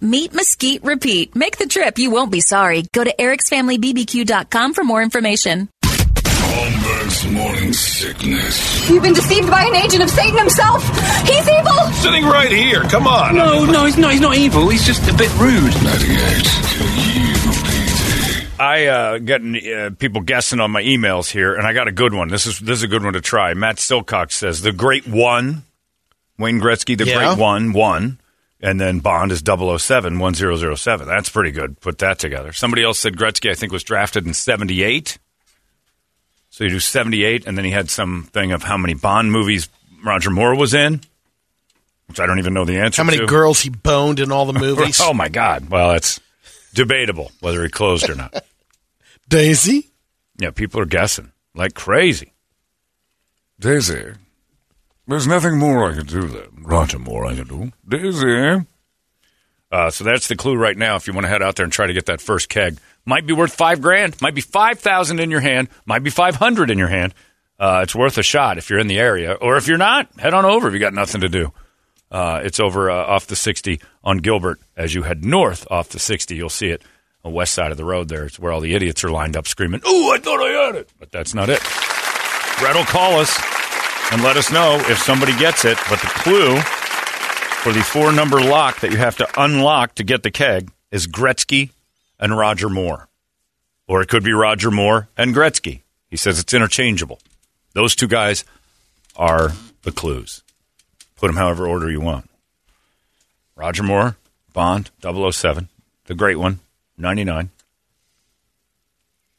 Meat, mesquite, repeat. Make the trip, you won't be sorry. Go to ericsfamilybbq.com for more information. Holmberg's morning sickness. You've been deceived by an agent of Satan himself. He's evil. Sitting right here. Come on. No, no, he's not. He's not evil. He's just a bit rude. 98 I uh, getting uh, people guessing on my emails here, and I got a good one. This is this is a good one to try. Matt Silcox says the Great One, Wayne Gretzky, the Yeah. Great One, one, and then Bond is 007, 1007. That's pretty good. Put that together. Somebody else said Gretzky, I think, was drafted in 78. So you do 78, and then he had something of how many Bond movies Roger Moore was in, which I don't even know the answer How many to. girls he boned in all the movies? Oh, my God. Well, it's debatable whether he closed or not. Daisy? Yeah, people are guessing like crazy. Daisy. There's nothing more I can do then. Roger more I can do. Daisy. Uh, so that's the clue right now. If you want to head out there and try to get that first keg, might be worth five grand, might be five thousand in your hand, might be five hundred in your hand. Uh, it's worth a shot if you're in the area, or if you're not, head on over if you got nothing to do. Uh, it's over uh, off the 60 on Gilbert. As you head north off the 60, you'll see it on the west side of the road. There, it's where all the idiots are lined up screaming, "Ooh, I thought I had it," but that's not it. Brett will call us and let us know if somebody gets it. But the clue for the four number lock that you have to unlock to get the keg is Gretzky and Roger Moore. Or it could be Roger Moore and Gretzky. He says it's interchangeable. Those two guys are the clues. Put them however order you want. Roger Moore, Bond, 007, the great one, 99.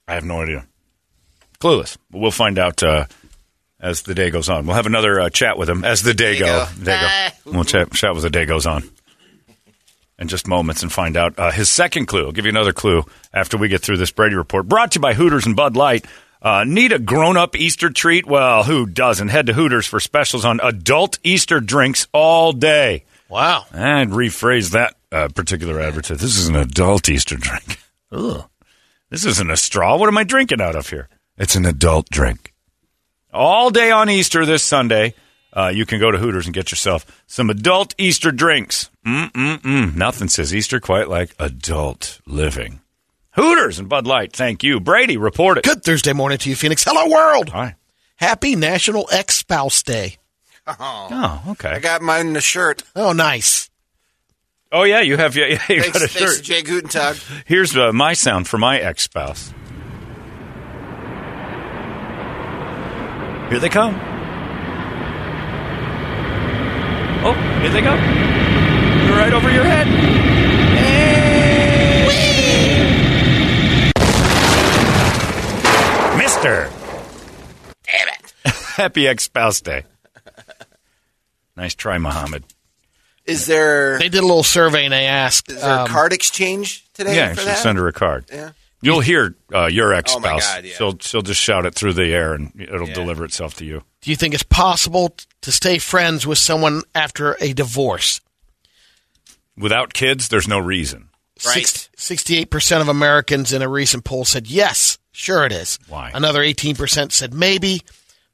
I have no idea. Clueless. But we'll find out uh, as the day goes on. We'll have another uh, chat with him as the day go. Day go. We'll chat, chat as the day goes on in just moments and find out uh, his second clue. I'll give you another clue after we get through this Brady report. Brought to you by Hooters and Bud Light. Uh, need a grown up Easter treat? Well, who doesn't? Head to Hooters for specials on adult Easter drinks all day. Wow. I'd rephrase that uh, particular advertisement. This is an adult Easter drink. Ugh. This isn't a straw. What am I drinking out of here? It's an adult drink. All day on Easter this Sunday, uh, you can go to Hooters and get yourself some adult Easter drinks. Mm-mm-mm. Nothing says Easter quite like adult living. Hooters and Bud Light, thank you. Brady, report it. Good Thursday morning to you, Phoenix. Hello, world. Hi. Happy National Ex Spouse Day. Oh, okay. I got mine in a shirt. Oh, nice. Oh, yeah, you have yeah, you Thanks, got a thanks shirt. to Jay Gutentag. Here's uh, my sound for my ex spouse. Here they come. Oh, here they go. They're right over your head. Hey. Mister. Damn it. Happy ex spouse day. Nice try, Mohammed. Is there They did a little survey and they asked. is there um, a card exchange today Yeah, you for should that? send her a card. Yeah. You'll hear uh, your ex Oh, my spouse. God, yeah. She'll she'll just shout it through the air and it'll Yeah. deliver itself to you. Do you think it's possible to stay friends with someone after a divorce? Without kids, there's no reason. Right. Sixty-eight percent of Americans in a recent poll said yes, sure it is. Why? Another eighteen percent said maybe.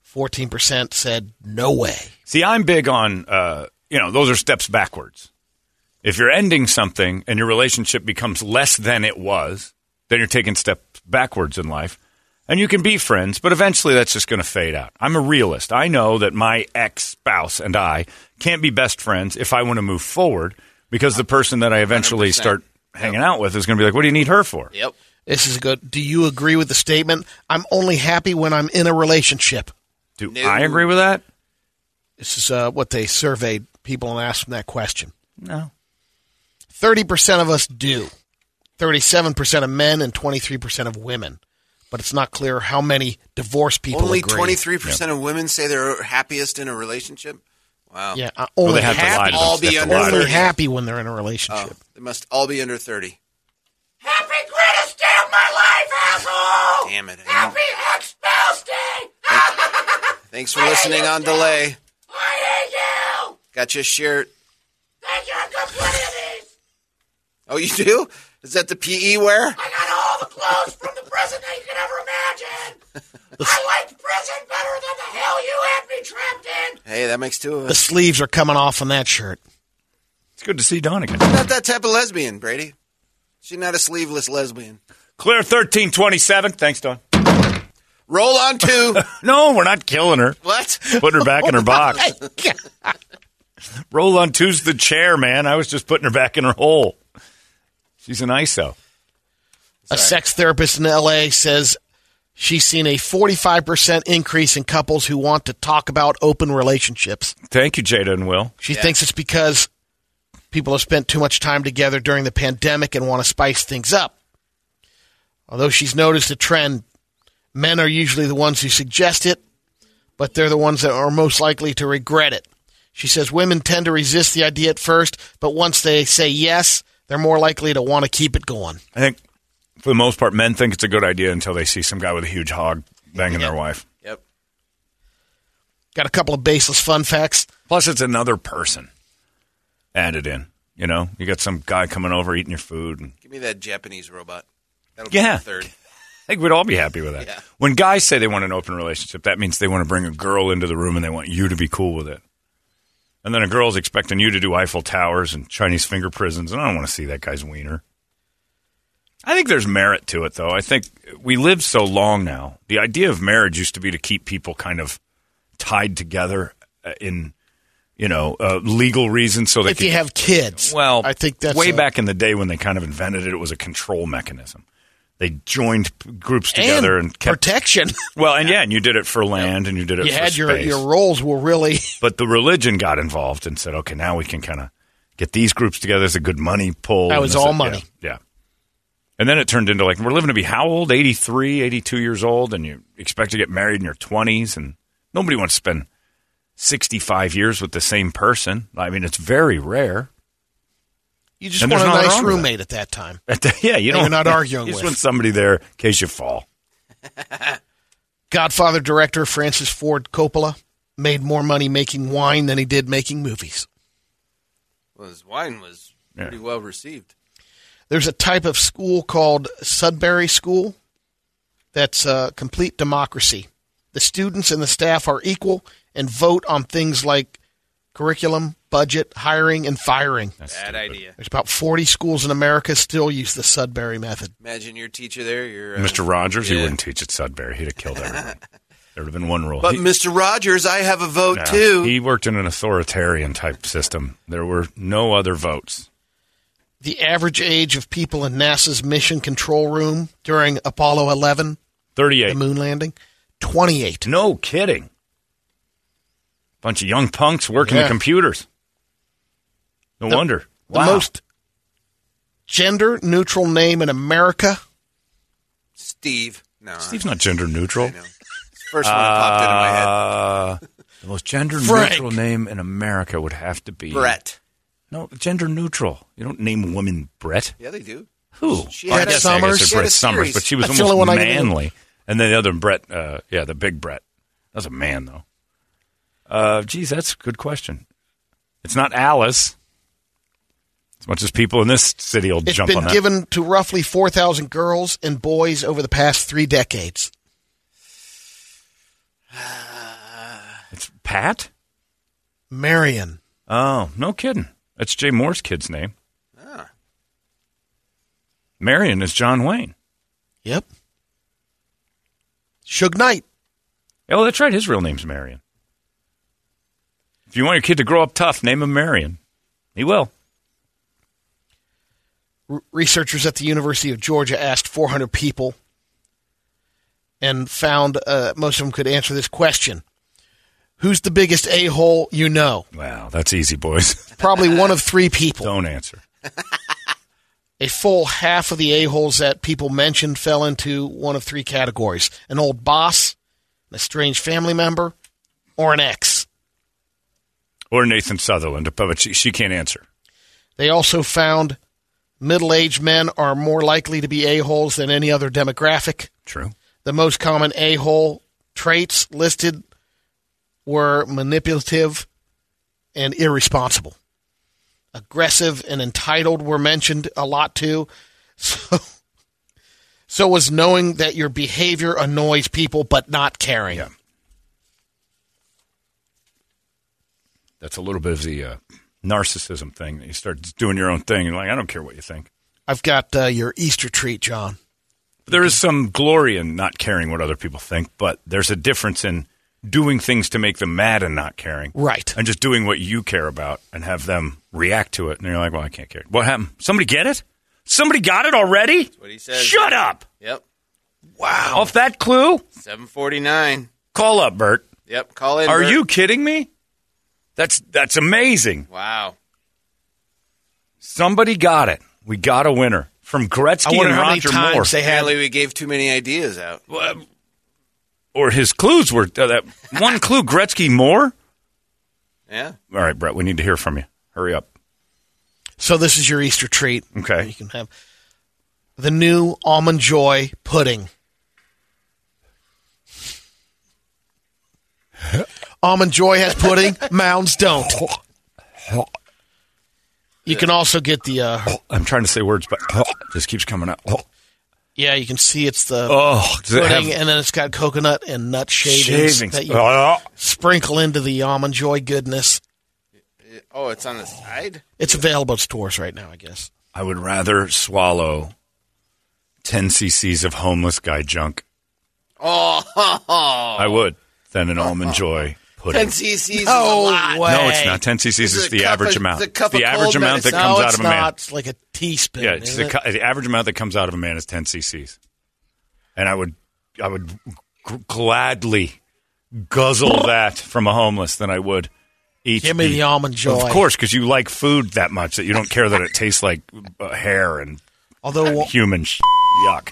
Fourteen percent said no way. See, I'm big on uh, you know those are steps backwards. If you're ending something and your relationship becomes less than it was, then you're taking steps backwards in life. And you can be friends, but eventually that's just going to fade out. I'm a realist. I know that my ex spouse and I can't be best friends if I want to move forward because the person that I eventually 100%. start hanging out with is going to be like, what do you need her for? Yep. This is good. Do you agree with the statement? I'm only happy when I'm in a relationship. Do No. I agree with that? This is uh, what they surveyed people and asked them that question. No. 30% of us do. 37% of men and 23% of women. But it's not clear how many divorced people Only agree. twenty three percent of women say they're happiest in a relationship. Wow. Yeah, uh, only they have to lie happy, to all be They under lie to only them. happy when they're in a Oh, relationship. they must all be under thirty. Happy greatest day of my life, asshole! Damn it! Happy ex-spouse day! Thanks for listening on delay. I hate you! Got your shirt. Thank you, I've got plenty of these! Oh, you do? Is that the PE wear? I got all the clothes from the prison that you could ever imagine! I liked prison better than the hell you had me trapped in! Hey, that makes two of us. The sleeves are coming off on that shirt. It's good to see Dawn again. Not that type of lesbian, Brady. She's not a sleeveless lesbian. Clear 1327. Thanks, Don. Roll on two. No, we're not killing her. what? Putting her back in her box. Roll on two's the chair, man. I was just putting her back in her hole. She's an ISO. A sex therapist in LA says she's seen a 45% increase in couples who want to talk about open relationships. Thank you, Jada and Will. She thinks it's because people have spent too much time together during the pandemic and want to spice things up. Although she's noticed a trend, men are usually the ones who suggest it, but they're the ones that are most likely to regret it. She says women tend to resist the idea at first, but once they say yes, they're more likely to want to keep it going. I think, for the most part, men think it's a good idea until they see some guy with a huge hog banging their wife. Yep. Got a couple of baseless fun facts. Plus, it's another person added in. You know, you got some guy coming over eating your food. And Give me that Japanese robot. That'll Yeah. be third. I think we'd all be happy with that. Yeah. When guys say they want an open relationship, that means they want to bring a girl into the room and they want you to be cool with it. And then a girl's expecting you to do Eiffel Towers and Chinese finger prisons, and I don't want to see that guy's wiener. I think there's merit to it, though. I think we live so long now. The idea of marriage used to be to keep people kind of tied together uh, in, you know, uh, legal reasons, so they If could you have kids, well, I think that's way a- back in the day when they kind of invented it. It was a control mechanism. They joined groups together and, kept protection. well, and yeah, and you did it for land, and you did it you for had your space. your roles were really but the religion got involved and said, okay, now we can kind of get these groups together. There's a good money pull. That was all yeah, money. Yeah. And then it turned into like, we're living to be how old? 83, 82 years old, and you expect to get married in your 20s, and nobody wants to spend 65 years with the same person. I mean, it's very rare. You just And want a nice roommate at that time. yeah, you That don't. you're not arguing you just with. want somebody there in case you fall. Godfather director Francis Ford Coppola made more money making wine than he did making movies. Well, his wine was Yeah. pretty well received. There's a type of school called Sudbury School that's a complete democracy. The students and the staff are equal and vote on things like curriculum, budget, hiring, and firing. Bad idea. There's about 40 schools in America still use the Sudbury method. Imagine your teacher there. You're uh, Mr. Rogers, he wouldn't teach at Sudbury. He'd have killed everyone. there would have been one rule. But He- Mr. Rogers, I have a vote No, too. He worked in an authoritarian type system. There were no other votes. The average age of people in NASA's mission control room during Apollo 11, 38, the 38. moon landing, 28. No kidding. Bunch of young punks working Yeah. the computers. No wonder. The most gender neutral name in America. Steve. No, Steve's not gender neutral. First one that popped into my head. Uh, the most gender Frank. neutral name in America would have to be Brett. No, gender neutral. You don't name a woman Brett. Yeah, they do. Who? She I had a- guess, I guess Somers. it's She had Brett a Somers, but she was That's the almost I can think of. manly. And then the other Brett, uh, yeah, the big Brett. That was a man, though. Uh, geez, that's a good question. It's not Alice. As much as people in this city will It's jump on that. It's been given to roughly 4,000 girls and boys over the past three decades. it's Pat? Marion. Oh, no kidding. That's Jay Moore's kid's name. Ah. Marion is John Wayne. Yep. Suge Knight. Oh, that's right. His real name's Marion. If you want your kid to grow up tough, name him Marion. He will. R- researchers at the University of Georgia asked 400 people and found uh, most of them could answer this question Who's the biggest a hole you know? Wow, that's easy, boys. Probably one of three people. Don't answer. A full half of the a holes that people mentioned fell into one of three categories an old boss, an estranged family member, or an ex. Or Nathan Sutherland, but she, she can't answer. They also found middle aged men are more likely to be a holes than any other demographic. True. The most common a hole traits listed were manipulative and irresponsible. Aggressive and entitled were mentioned a lot too. So, so was knowing that your behavior annoys people but not caring. Yeah. That's a little bit of the uh, narcissism thing. You start doing your own thing and like, I don't care what you think. I've got uh, your Easter treat, John. There is some glory in not caring what other people think, but there's a difference in doing things to make them mad and not caring. Right. And just doing what you care about and have them react to it. And you're like, well, I can't care. What happened? Somebody get it? Somebody got it already? That's what he says. Shut up. Yep. Wow. Off that clue? 749. Call up, Bert. Yep. Call in. Are Bert. you kidding me? That's that's amazing. Wow. Somebody got it. We got a winner from Gretzky I wonder and how many Roger times Moore. they had. We gave too many ideas out. or his clues were uh, that one clue Gretzky Moore. Yeah. All right, Brett, we need to hear from you. Hurry up. So this is your Easter treat. Okay. You can have the new almond joy pudding. almond joy has pudding. Mounds don't. You can also get the. Uh, I'm trying to say words, but just keeps coming out. yeah, you can see it's the Oh, pudding, have and then it's got coconut and nut shavings, shavings? that you Oh, sprinkle into the almond joy goodness. Oh, it's on the side? It's available at stores right now, I guess. I would rather swallow 10 cc's of homeless guy junk. Oh, I would than an almond joy pudding. 10 cc's is No a lot. way. No, it's not. 10 cc's This is is the average of- amount. the cup of average cold amount that comes no, out of a man. not. It's like a teaspoon. Yeah, it's the, it? the average amount that comes out of a man is 10 cc's. And I would I would g- gladly guzzle that from a homeless than I would eat Give me the almond joy. Of course, because you like food that much that you don't care that it tastes like uh, hair and Although human sh- yuck.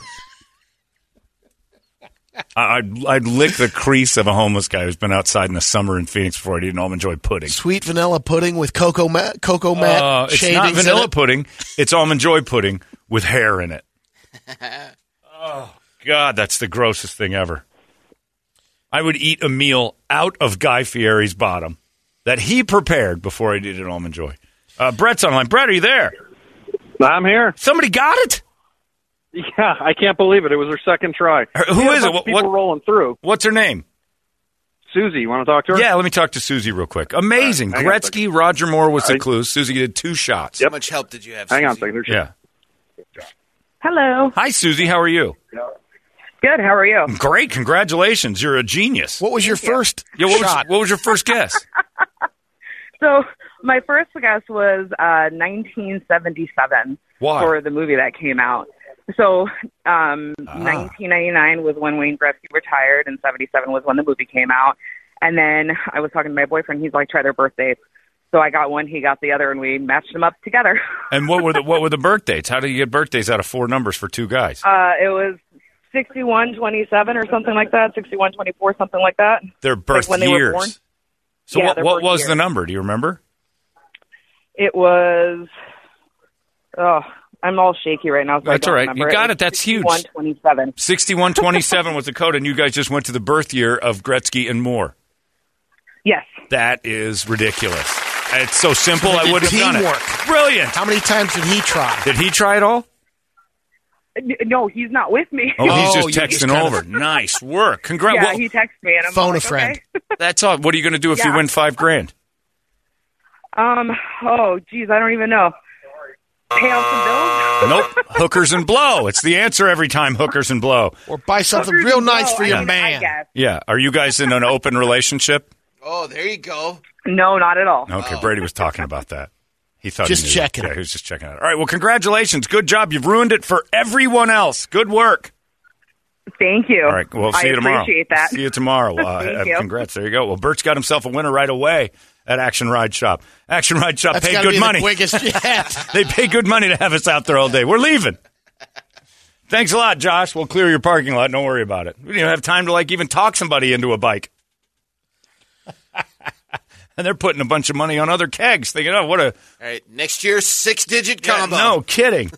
I- I'd, I'd lick the crease of a homeless guy who's been outside in the summer in Phoenix before I'd eat an almond joy pudding. sweet vanilla pudding with cocoa mat, cocoa mat Uh, it's shavings not in vanilla it. pudding. It's almond joy pudding with hair in it. oh God, that's the grossest thing ever. I would eat a meal out of Guy Fieri's bottom that he prepared before I did an almond joy. Uh, Brett's online. Brett, are you there? I'm here. Somebody got it. Yeah, I can't believe it. It was her second try. Uh, Who We had is a it? What- of people what- rolling through. What's her name? Susie, you want to talk to her? Yeah, let me talk to Susie real quick. Amazing. All right, hang on a Gretzky, Roger Moore was the I- clue. Susie did two shots. How much help did you have? Hang on a second. There's- Yeah. Hello. Hi, Susie. How are you? Good. How are you? Great. Congratulations. You're a genius. What was your first Yeah, what was, what was your first guess? So my first guess was uh, 1977 Why? for the movie that came out. So um, 1999 was when Wayne Gretzky retired, and 77 was when the movie came out. And then I was talking to my boyfriend. He's like, try their birthdays. So I got one, he got the other, and we matched them up together. And what were the what were the birth dates? How do you get birthdays out of four numbers for two guys? Uh, it was 6127 or something like that, 6124, something like that. Their birth when they were years. born? So Yeah, what, what was year. the number? Do you remember? It was. Oh, I'm all shaky right now. So That's I all. You got It it. That's huge. 6127. Sixty-one twenty-seven was the code, and you guys just went to the birth year of Gretzky and Moore. Yes. That is ridiculous. It's so simple. So I did would have done it. Brilliant. How many times did he try? Did he try it all? No, he's not with me. Oh, he's Oh, just you just texting kinda- over. Nice work. Congrats. yeah, he texted me and I'm Phone a friend. Okay. That's all. What are you going to do if you win five grand? Um. Oh, geez, I don't even know. Pay off some bills. Nope. Hookers and blow. It's the answer every time. Hookers and blow. Or buy something Hookers real nice blow, for I your mean, I man. guess. Yeah. Are you guys in an open relationship? Oh, there you go. No, not at all. Okay. Brady was talking about that. He thought Just he knew. checking. Yeah, he was just checking out. All right. Well, congratulations. Good job. You've ruined it for everyone else. Good work. Thank you. All right. Well, see I you tomorrow. appreciate that. See you tomorrow. Uh, Thank uh, you. Congrats. There you go. Well, Bert's got himself a winner right away at Action Ride Shop. Action Ride Shop That's paid good money. the they pay good money to have us out there all day. We're leaving. Thanks a lot, Josh. We'll clear your parking lot. Don't worry about it. We didn't have time to like even talk somebody into a bike. and they're putting a bunch of money on other kegs, thinking, "Oh, what a All right, next year, six-digit yeah, combo. no kidding."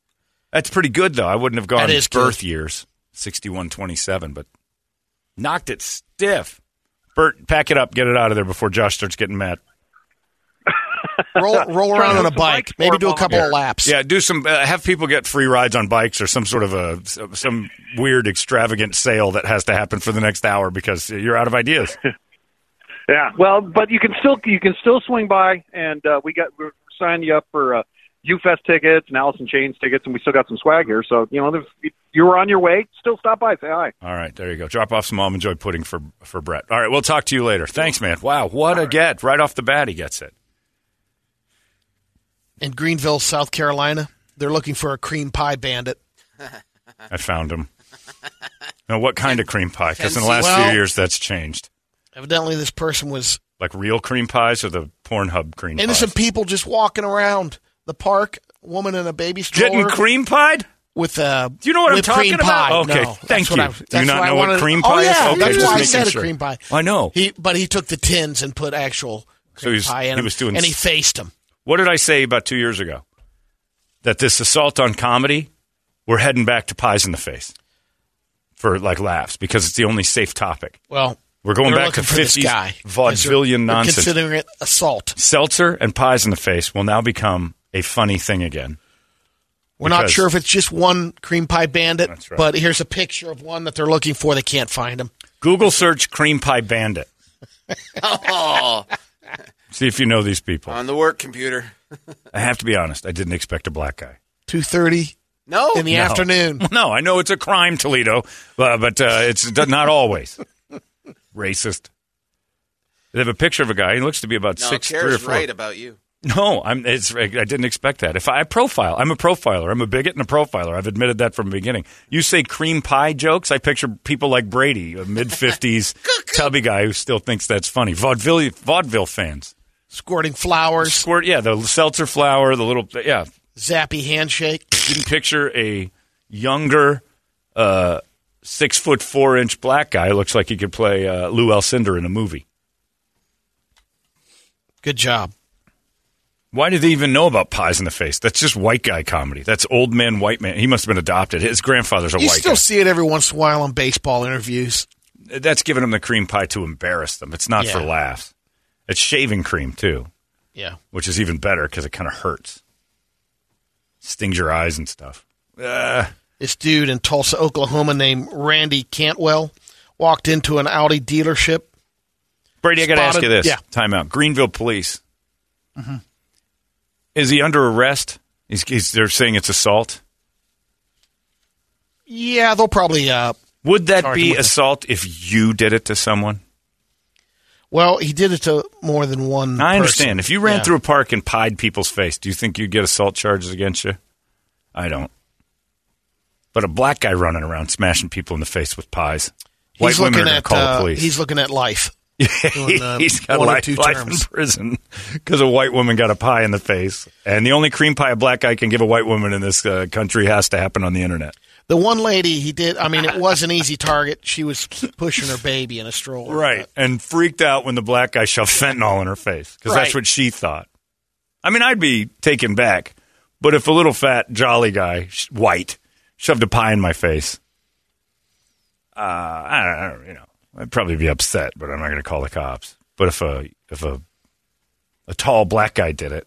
That's pretty good, though. I wouldn't have gone birth good. years, sixty-one twenty-seven, but knocked it stiff. Bert, pack it up, get it out of there before Josh starts getting mad. roll roll around on a bike. Maybe do a couple Mom. of laps. Yeah, do some. Uh, have people get free rides on bikes or some sort of a some weird extravagant sale that has to happen for the next hour because you're out of ideas. Yeah, well, but you can still you can still swing by, and uh, we got we're signing you up for uh, UFest tickets and Alice in Chains tickets, and we still got some swag here. So you know, if you were on your way, still stop by, say hi. All right, there you go. Drop off some almond joy pudding for for Brett. All right, we'll talk to you later. Thanks, man. Wow, what a get! Right off the bat, he gets it. In Greenville, South Carolina, they're looking for a cream pie bandit. I found him. Now, what kind of cream pie? Because in the last Well- few years, that's changed. Evidently, this person was Like real cream pies or the Pornhub cream pies. innocent pies? people just walking around the park. Woman in a baby stroller Getting cream pied? with a Do you know what I'm talking about? pie. Okay, No, thank you. I- Do you not know what cream oh, pie is? yeah, Okay, that's just why I said sure. a cream pie. I know. He, but he took the tins and put actual So cream he's- pie in he was doing and he faced them. What did I say about two years ago? That this assault on comedy, we're heading back to pies in the face for like laughs because it's the only safe topic. Well, We're going back to looking 50s guy. vaudevillian nonsense. Considering it assault. Seltzer and pies in the face will now become a funny thing again. We're not sure if it's just one cream pie bandit, right. but here's a picture of one that they're looking for. They can't find him. Google search cream pie bandit. Oh, See if you know these people. on the work computer. I have to be honest. I didn't expect a black guy. Two thirty No, in the No. afternoon. No, I know it's a crime, Toledo, uh, but uh, it's not always racist. They have a picture of a guy. He looks to be about no, six, three or Kara's four. right about you. No, I'm. It's. I didn't expect that. If I profile, I'm a profiler. I'm a bigot and a profiler. I've admitted that from the beginning. You say cream pie jokes, I picture people like Brady, a mid fifties tubby guy who still thinks that's funny. Vaudeville, vaudeville fans. Squirting flowers, Squirt, yeah, the seltzer flower, the little, yeah. zappy handshake. You can picture a younger, uh, six foot four inch black guy. who Looks like he could play uh, Lou Alcindor in a movie. Good job. Why did they even know about pies in the face? That's just white guy comedy. That's old man, white man. He must have been adopted. His grandfather's a You white You still guy. see it every once in a while on baseball interviews. That's giving them the cream pie to embarrass them. It's not for laughs. It's shaving cream too, Yeah. which is even better because it kind of hurts, stings your eyes and stuff. Uh, This dude in Tulsa, Oklahoma, named Randy Cantwell, walked into an Audi dealership. Brady, I got to ask you this. yeah. Time out. Greenville police. Is he under arrest? He's, he's, they're saying it's assault. Yeah, they'll probably. Uh, Would that be it. assault if you did it to someone? well, he did it to more than one. I understand. person. If you ran Yeah. through a park and pied people's face, do you think you'd get assault charges against you? I don't. But a black guy running around smashing people in the face with pies. White he's women looking are at call uh, the police. he's looking at life. Doing, uh, he's got life, two life terms. in prison because a white woman got a pie in the face. And the only cream pie a black guy can give a white woman in this uh, country has to happen on the internet. The one lady he did. I mean, it was an easy target. She was pushing her baby in a stroller. Right. And freaked out when the black guy shoved fentanyl in her face because that's what she thought. I mean, I'd be taken back. But if a little fat, jolly guy, white, shoved a pie in my face, uh, I don't, I don't, you know, I'd probably be upset, but I'm not going to call the cops. But if a if a a tall black guy did it,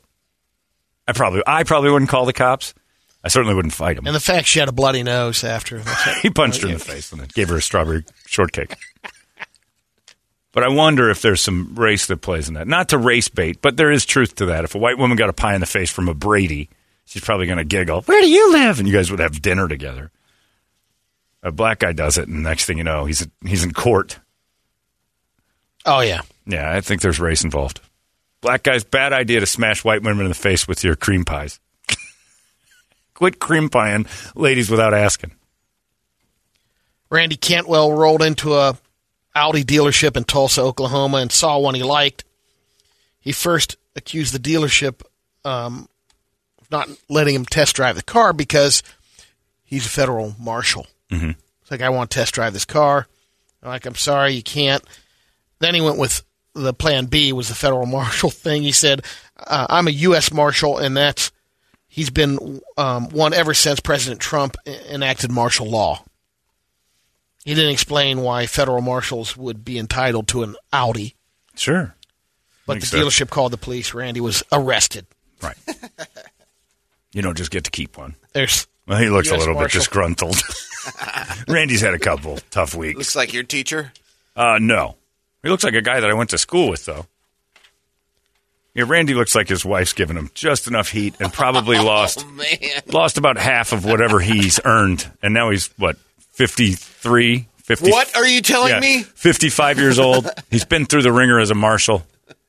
I probably I probably wouldn't call the cops. I certainly wouldn't fight him. And the fact she had a bloody nose after. he punched her in the face and then gave her a strawberry shortcake. But I wonder if there's some race that plays in that. Not to race bait, but there is truth to that. If a white woman got a pie in the face from a Brady, She's probably going to giggle. Where do you live? And you guys would have dinner together. A black guy does it, and next thing you know, he's he's in court. Oh yeah. Yeah, I think there's race involved. Black guys, bad idea to smash white women in the face with your cream pies. Quit cream pieing ladies without asking. Randy Cantwell rolled into a Audi dealership in Tulsa, Oklahoma, and saw one he liked. He first accused the dealership um, of not letting him test drive the car because he's a federal marshal. Mm-hmm. It's like, I want to test drive this car. I'm like, I'm sorry, you can't. Then he went with the plan B was the federal marshal thing. He said, uh, I'm a U.S. marshal, and that's he's been um, one ever since President Trump enacted martial law. He didn't explain why federal marshals would be entitled to an Audi, Sure. but Makes the sense. dealership called the police. Randy was arrested. Right. you don't just get to keep one. There's Well, he looks a little Marshal. bit disgruntled. Randy's had a couple tough weeks. Looks like your teacher. Uh, no. He looks like a guy that I went to school with, though. Yeah, Randy looks like his wife's given him just enough heat and probably lost Oh man. lost about half of whatever he's earned, and now he's what 53, 50. What are you telling yeah, me? 55 years old. He's been through the ringer as a marshal,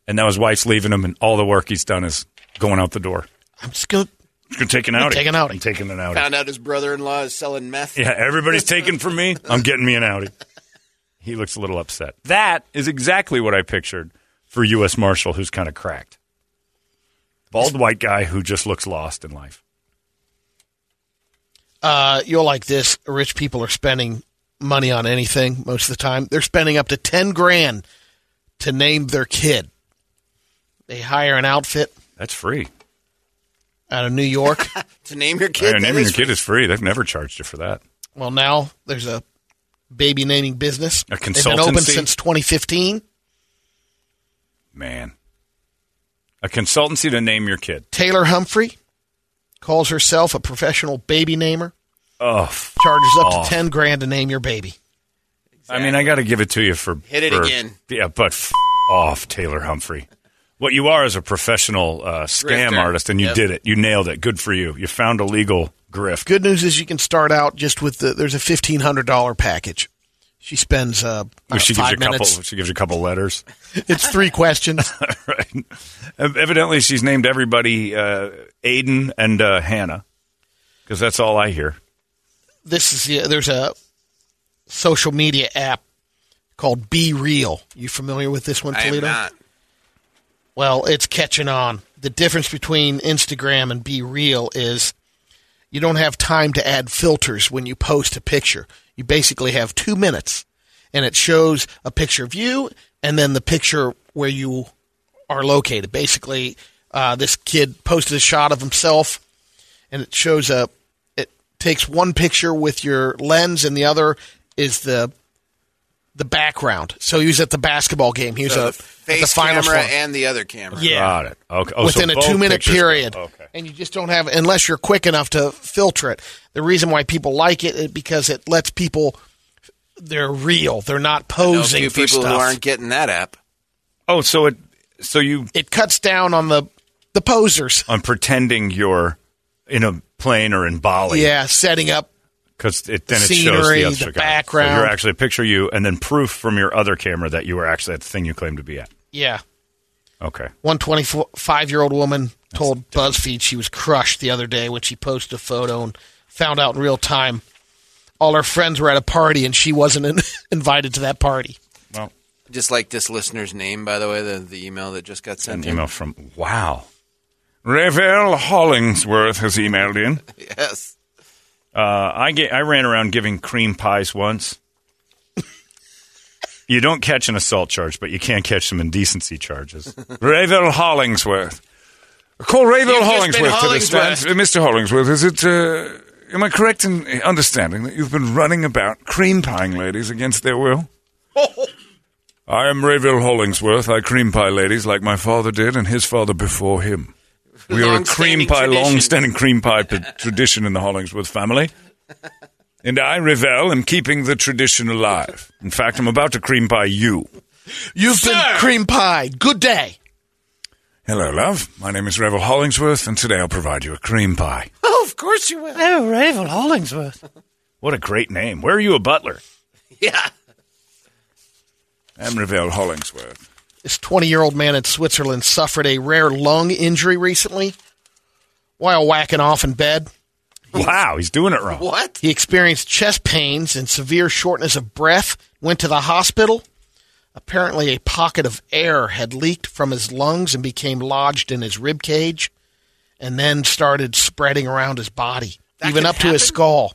and now his wife's leaving him, and all the work he's done is going out the door. I'm just gonna He's gonna take an outing. take an outing. I'm taking an outing. Found out his brother-in-law is selling meth. Yeah, everybody's taking from me. I'm getting me an Audi. He looks a little upset. That is exactly what I pictured for U.S. Marshal, who's kind of cracked. Bald white guy who just looks lost in life. Uh, you'll like this. Rich people are spending money on anything most of the time. They're spending up to 10 grand to name their kid. They hire an outfit That's free. Out of New York. To name your kid. Oh, that naming is your kid is free. They've never charged you for that. well, now there's a baby naming business. A consultancy. They've been open since 2015. Man. A consultancy to name your kid. Taylor Humphrey calls herself a professional baby namer. Oh, Charges up off. to 10 grand to name your baby. I mean, I got to give it to you for Hit it for- again. Yeah, but f- off, Taylor Humphrey. What you are is a professional uh, scam Grifter. artist, and you Yep. did it. You nailed it. Good for you. You found a legal grift. Good news is you can start out just with the, there's a $1,500 package. She spends uh, Well, she gives you a couple. She gives you a couple letters. It's three questions. right. Evidently, she's named everybody uh, Aiden and uh, Hannah because that's all I hear. this is the, there's a social media app called BeReal. You familiar with this one, I am Toledo? not. Well, it's catching on. The difference between Instagram and BeReal is you don't have time to add filters when you post a picture. You basically have two minutes, and it shows a picture of you and then the picture where you are located. Basically, uh, this kid posted a shot of himself, and it shows a. It takes one picture with your lens, and the other is the the background. So he was at the basketball game. He was So a, the at the face finals camera for- and the other camera. Yeah. Got it. Okay. Oh, so within a two minute pictures- period. Okay. And you just don't have, unless you're quick enough to filter it. The reason why people like it is because it lets people, they're real. They're not I know a posing few for people stuff. who aren't getting that app. Oh, so it so you it cuts down on the, the posers. on pretending you're in a plane or in Bali. Yeah, setting up. Because it, then it shows Scenery, the, the other guy. background. So you're actually a picture of you, and then proof from your other camera that you were actually at the thing you claim to be at. Yeah. Okay. One 25 year old woman told BuzzFeed she was crushed the other day when she posted a photo and found out in real time all her friends were at a party and she wasn't in, invited to that party. Well, Just like this listener's name, by the way, the, the email that just got an sent in. email from wow. Ravel Hollingsworth has emailed in. Yes. Uh, I get, I ran around giving cream pies once. you don't catch an assault charge, but you can catch some indecency charges. Ravel Hollingsworth. Call Ravel been Hollingsworth to the stand. Mr. Hollingsworth, is it, uh, am I correct in understanding that you've been running about cream pieing ladies against their will? I am Ravel Hollingsworth. I cream pie ladies like my father did and his father before him. We are a cream pie, tradition. long-standing cream pie tradition in the Hollingsworth family. And I, Ravel, am keeping the tradition alive. In fact, I'm about to cream pie you. You've been cream pie. Good day. Hello, love. My name is Revel Hollingsworth, and today I'll provide you a cream pie. Oh, of course you will. Oh, Ravel Hollingsworth. What a great name. Where are you a butler? Yeah. I'm Revel Hollingsworth. This 20 year old man in Switzerland suffered a rare lung injury recently while whacking off in bed. Wow, he's doing it wrong. What? He experienced chest pains and severe shortness of breath, went to the hospital. Apparently, a pocket of air had leaked from his lungs and became lodged in his rib cage and then started spreading around his body, That even could up to his skull,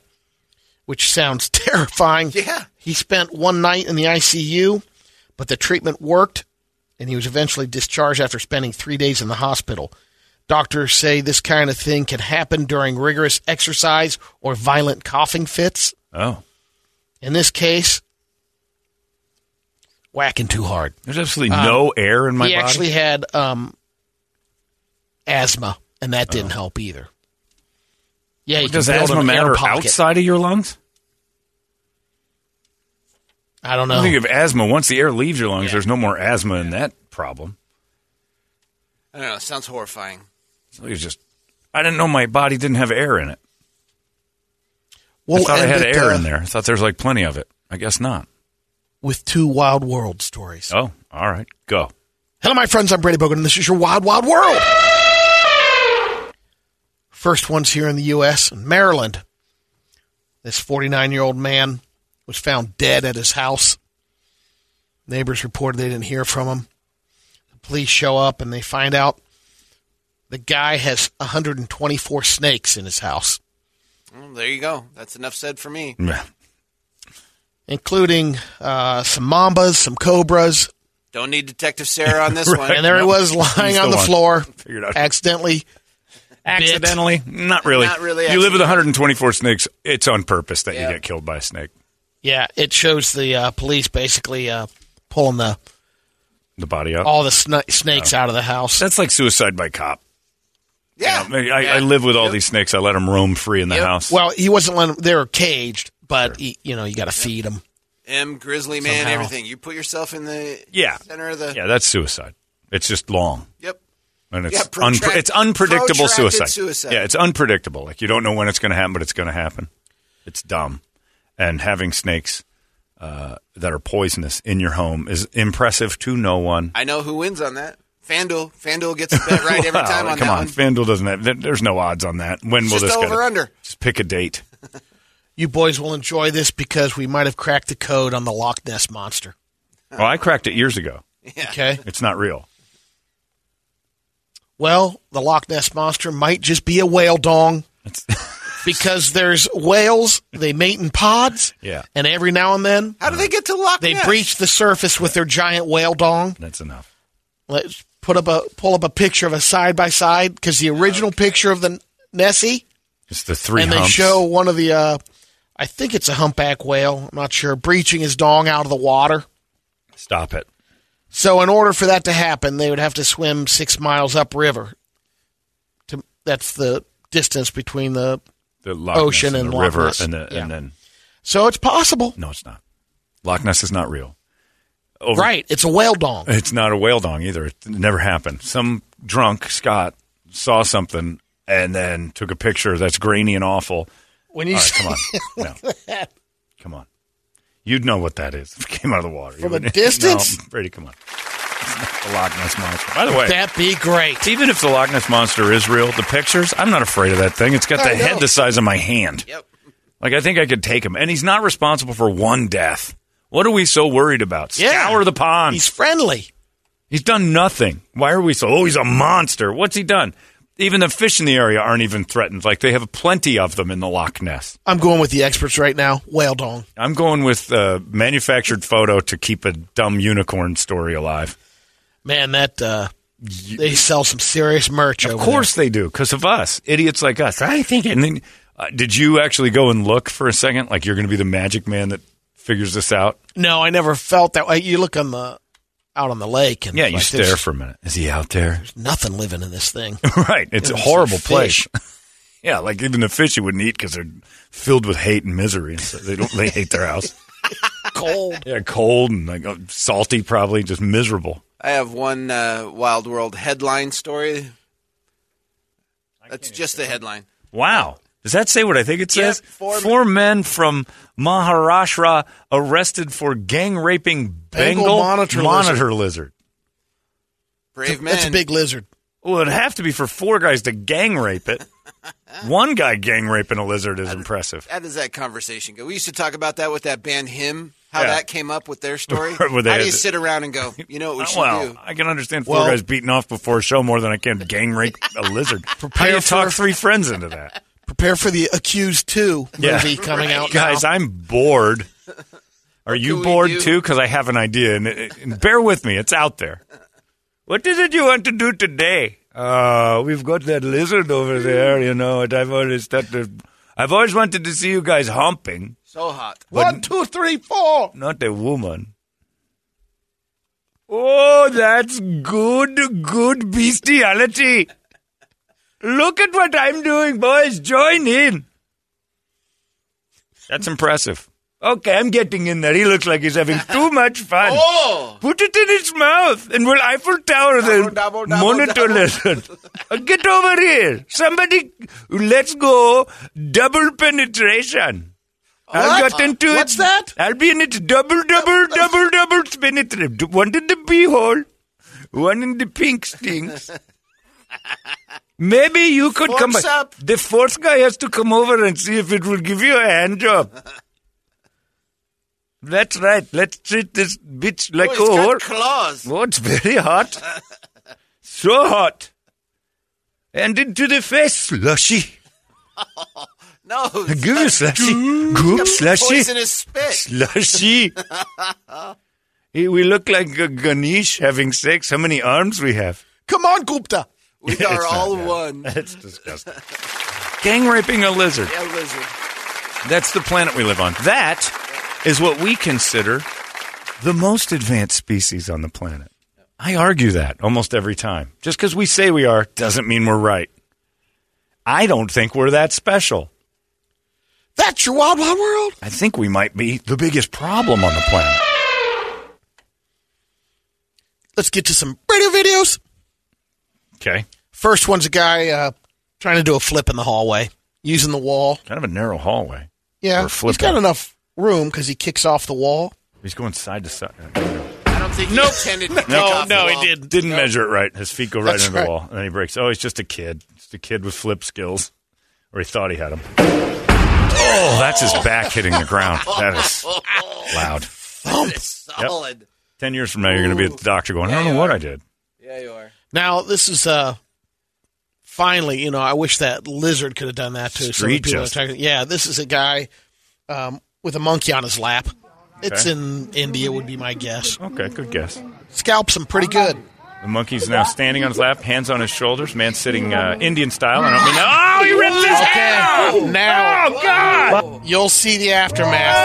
which sounds terrifying. Yeah. He spent one night in the ICU, but the treatment worked, and he was eventually discharged after spending three days in the hospital. Doctors say this kind of thing can happen during rigorous exercise or violent coughing fits. Oh, In this case, whacking too hard. there's absolutely no air in my he body. actually had um, asthma, and that didn't help either. Yeah, you Does asthma matter outside of your lungs? I don't know. I think of asthma. Once the air leaves your lungs, there's no more asthma in that problem. I don't know. It sounds horrifying. So it's just, I didn't know my body didn't have air in it. We'll I thought I had it, air uh, in there. I thought there was like plenty of it. I guess not. with two wild world stories. Oh, all right, go. Hello, my friends. I'm Brady Bogan, and this is your Wild Wild World. First one's here in the U.S. in Maryland. This 49 year old man was found dead at his house. Neighbors reported they didn't hear from him. The police show up and they find out the guy has 124 snakes in his house, Well, there you go. That's enough said for me. Yeah. including uh, some mambas, some cobras, Don't need Detective Sarah on this one. and there he was lying the on the one. floor, Figured out. accidentally. Accidentally? Not really. Not really You live with 124 snakes. It's on purpose that Yeah. you get killed by a snake. Yeah, it shows the uh, police basically uh, pulling the The body out. all the sna- snakes out of the house. That's like suicide by cop. yeah. I, I, Yeah. I live with all Yep. these snakes. I let them roam free in the Yep. house. Well, he wasn't letting they were caged, but he, you know you got to feed them. M, Grizzly Man, Somehow. everything. You put yourself in the yeah. center of the. Yeah, that's suicide. It's just long. Yep. And it's Yeah, unpre- it's unpredictable protracted suicide. suicide. Yeah, it's unpredictable. Like you don't know when it's going to happen, but it's going to happen. It's dumb. And having snakes uh, that are poisonous in your home is impressive to no one. I know who wins on that. FanDuel. FanDuel gets the bet right every Wow, time on come that on, one. FanDuel doesn't have. there- There's no odds on that. When will Just this over get? under. Just pick a date. You boys will enjoy this because we might have cracked the code on the Loch Ness monster. Well, I cracked it years ago. Okay, It's not real. well the Loch Ness monster might just be a whale dong It's, because there's whales they mate in pods, yeah, and every now and then How do they get to Loch they breach the surface with their giant whale dong. that's enough. Let's put up a pull up a picture of a side by side because the original picture of the Nessie. It's the three and humps. they show one of the uh, I think it's a humpback whale. I'm not sure. Breaching his dong out of the water. Stop it. So in order for that to happen, they would have to swim six miles upriver. To that's the distance between the. The Loch Ocean Ness and the Loch river, Ness. and, the, Yeah. and then So it's possible, no, it's not. Loch Ness is not real. Over- right? It's a whale dong. It's not a whale dong either. It never happened. Some drunk Scot saw something and then took a picture that's grainy and awful. When you All right, come on. No. Come on. You'd know what that is if it came out of the water. You From a distance? No, Brady, come on. The Loch Ness Monster. By the way, that'd be great. even if the Loch Ness Monster is real, the pictures, I'm not afraid of that thing. It's got I the head the size of my hand. Yep. Like, I think I could take him. And he's not responsible for one death. What are we so worried about? Yeah. Scour the pond. He's friendly. He's done nothing. Why are we so? Oh, he's a monster. What's he done? Even the fish in the area aren't even threatened. Like they have plenty of them in the Loch Ness. I'm going with the experts right now. Whale dong. I'm going with uh, manufactured photo to keep a dumb unicorn story alive. Man, that uh, they sell some serious merch. Of over course they do, because of us, idiots like us. I think. And then, uh, did you actually go and look for a second? Like you're going to be the magic man that figures this out? No, I never felt that way. You look on the out on the lake, and Yeah, you like, stare for a minute. Is he out there? There's nothing living in this thing. right. It's a horrible some place. yeah, like even the fish you wouldn't eat because they're filled with hate and misery. So they don't. They hate their house. Cold. Yeah, cold and like uh, salty, probably just miserable. I have one uh, Wild World headline story. That's just the headline. Wow. Does that say what I think it Yep, says? four- Four men from Maharashtra arrested for gang raping Bengal, Bengal monitor monitor lizard. Brave man. That's a big lizard. Well, it'd have to be for four guys to gang rape it. One guy gang raping a lizard is impressive. How does that conversation go? We used to talk about that with that band Him. How Yeah. that came up with their story. How do you to- sit around and go? You know what we should well, do? I can understand four Well- guys beating off before a show more than I can gang rape a lizard. How do you talk for- three friends into that? Prepare for the Accused 2 movie coming out Guys, now. I'm bored. Are you bored too? Because I have an idea, and, and bear with me. It's out there. What is it you want to do today? Uh, we've got that lizard over there, you know, and I've always started, I've always wanted to see you guys humping, So hot. One, two, three, four. not a woman. Oh, that's good, good bestiality. Look at what I'm doing, boys. Join in. That's impressive. Okay, I'm getting in there. He looks like he's having too much fun. Oh, Put it in his mouth and we'll Eiffel Tower then. double, double, monitor lizard. Uh, Get over here. Somebody, let's go. Double penetration. I'll What? get into it. What's that? I'll be in it. Double, double, double, double penetrate. One in the beehole, one in the pink stinks. Maybe you could come Forks back. up. The fourth guy has to come over and see if it will give you a hand job. That's right. Let's treat this bitch like oh a whore. claws. Oh, it's very hot. so hot. And into the face, slushy. No, Give you slushy. Goop, slushy. poisonous spit. Slushy. We look like a Ganesh having sex. How many arms we have? Come on, Gupta. We are not all bad. one. That's disgusting. Gang raping a lizard. Yeah, lizard. That's the planet we live on. That is what we consider the most advanced species on the planet. I argue that almost every time. Just because we say we are doesn't mean we're right. I don't think we're that special. That's your Wild Wild World. I think we might be the biggest problem on the planet. Let's get to some radio videos. Okay. First one's a guy uh, trying to do a flip in the hallway using the wall. Kind of a narrow hallway. Yeah, he's got enough room because he kicks off the wall. He's going side to side. I don't think he intended to kick off the wall. No, he didn't. Didn't measure it right. His feet go right That's into right. the wall. And then he breaks. Oh, he's just a kid. Just a kid with flip skills. Or he thought he had them. Oh, that's his back hitting the ground. That is loud. Thump. Solid. Ten years from now, you're going to be at the doctor going, I don't know what I did. Yeah, you are. Now this is uh, finally, you know, I wish that lizard could have done that too. so Street people are justice. talking- yeah, this is a guy um, with a monkey on his lap. It's Okay. in India, would be my guess. Okay, good guess. Scalps him pretty good. The monkey's now standing on his lap, hands on his shoulders. Man sitting uh, Indian style. I don't mean. Oh, he ripped his hair! Now Oh God! you'll see the aftermath.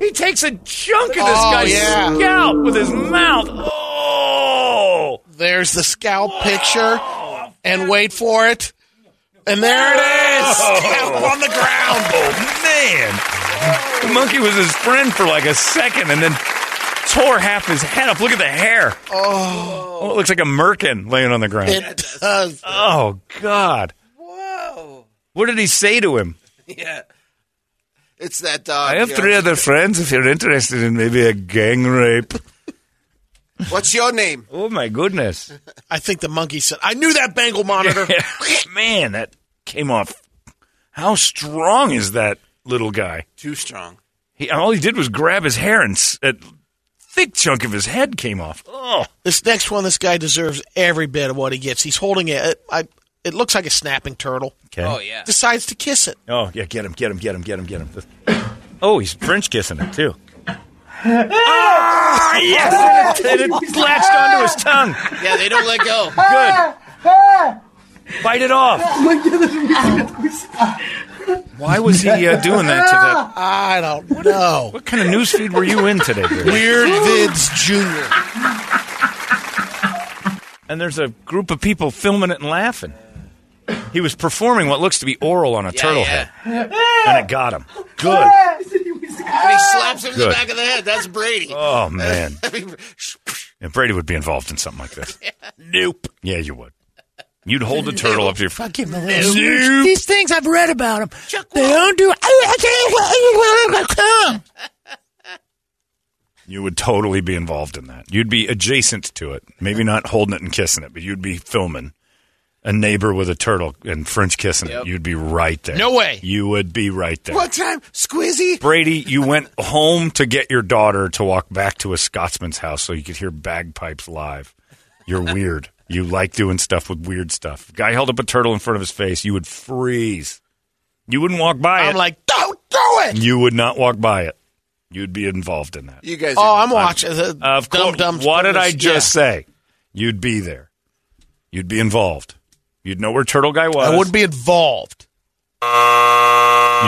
He takes a chunk of this Oh, guy's yeah. scalp with his mouth. Oh! There's the scalp picture, and wait for it. And there it is, oh. scalp on the ground. Oh man! The monkey was his friend for like a second, and then tore half his head off. Look at the hair. Oh, oh it looks like a merkin laying on the ground. It does. oh God! Whoa. What did he say to him? Yeah. It's that dog. I have three other friends. If you're interested in maybe a gang rape. What's your name? Oh my goodness! I think the monkey said, "I knew that Bengal monitor." Man, that came off. How strong is that little guy? Too strong. He all he did was grab his hair, and s- a thick chunk of his head came off. Oh, This next one, this guy deserves every bit of what he gets. He's holding it. I, it looks like a snapping turtle. okay. Oh yeah. Decides to kiss it. Oh yeah, get him, get him, get him, get him, get him. Oh, he's French kissing it too. Oh yes, and it, it latched onto his tongue. Yeah, they don't let go. Good. Bite it off. Why was he uh, doing that to that? I don't know. What kind of news feed were you in today? Bruce? Weird Vids Junior. And there's a group of people filming it and laughing. He was performing what looks to be oral on a Yeah, turtle yeah. head, and it got him. Good. And he slaps him in the back of the head. That's Brady. Oh man. And Brady would be involved in something like this. Nope. Yeah, you would. You'd hold the turtle up to your fucking These things I've read about them, they don't do. You would totally be involved in that. You'd be adjacent to it. Maybe not holding it and kissing it, but you'd be filming a neighbor with a turtle and French kissing Yep. it. You'd be right there. No way. You would be right there. What time? Squizzy? Brady, you went home to get your daughter to walk back to a Scotsman's house so you could hear bagpipes live. You're weird. You like doing stuff with weird stuff. Guy held up a turtle in front of his face. You would freeze. You wouldn't walk by it. I'm like, don't do it. you would not walk by it. You'd be involved in that. You guys Oh, I'm watching. The Of Dum course. Dums what did I just this- say? You'd be there. You'd be involved. You'd know where Turtle Guy was. I wouldn't be involved. You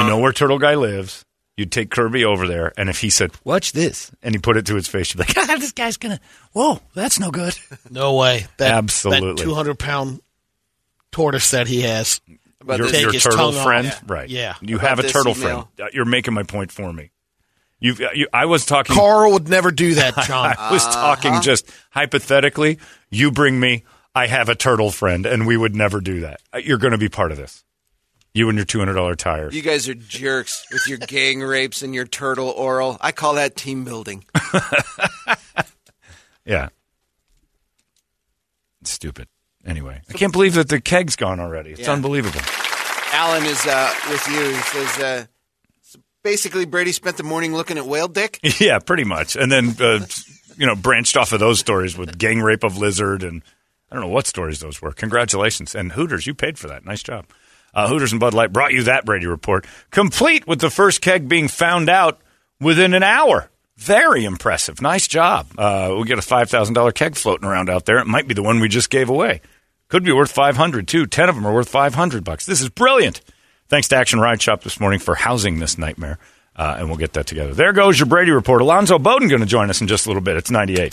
know where Turtle Guy lives. You'd take Kirby over there, and if he said, "Watch this," and he put it to his face, you'd be like, God, this guy's gonna. Whoa, that's no good. No way. That, Absolutely. That 200 pound tortoise that he has. about your, this. Your turtle friend, Yeah. right? Yeah. You About have a turtle email. friend. Uh, You're making my point for me. You've, uh, you, I was talking. Carl would never do that, John. I was Uh-huh. talking just hypothetically. You bring me. I have a turtle friend, and we would never do that. Uh, You're going to be part of this. You and your two hundred dollar tires. You guys are jerks with your gang rapes and your turtle oral. I call that team building. Yeah. It's stupid. Anyway, I can't believe that the keg's gone already. It's Yeah. unbelievable. Alan is uh, with you. He says, uh, so basically, Brady spent the morning looking at whale dick. Yeah, pretty much. And then, uh, you know, branched off of those stories with gang rape of lizard and I don't know what stories those were. Congratulations. And Hooters, you paid for that. Nice job. Uh, Hooters and Bud Light brought you that Brady report, complete with the first keg being found out within an hour. Very impressive. Nice job. Uh, we'll get a $5,000 keg floating around out there. It might be the one we just gave away. Could be worth 500 too. 10 of them are worth 500 bucks. This is brilliant. Thanks to Action Ride Shop this morning for housing this nightmare. Uh, and we'll get that together. There goes your Brady report. Alonzo Bowden going to join us in just a little bit. It's 98.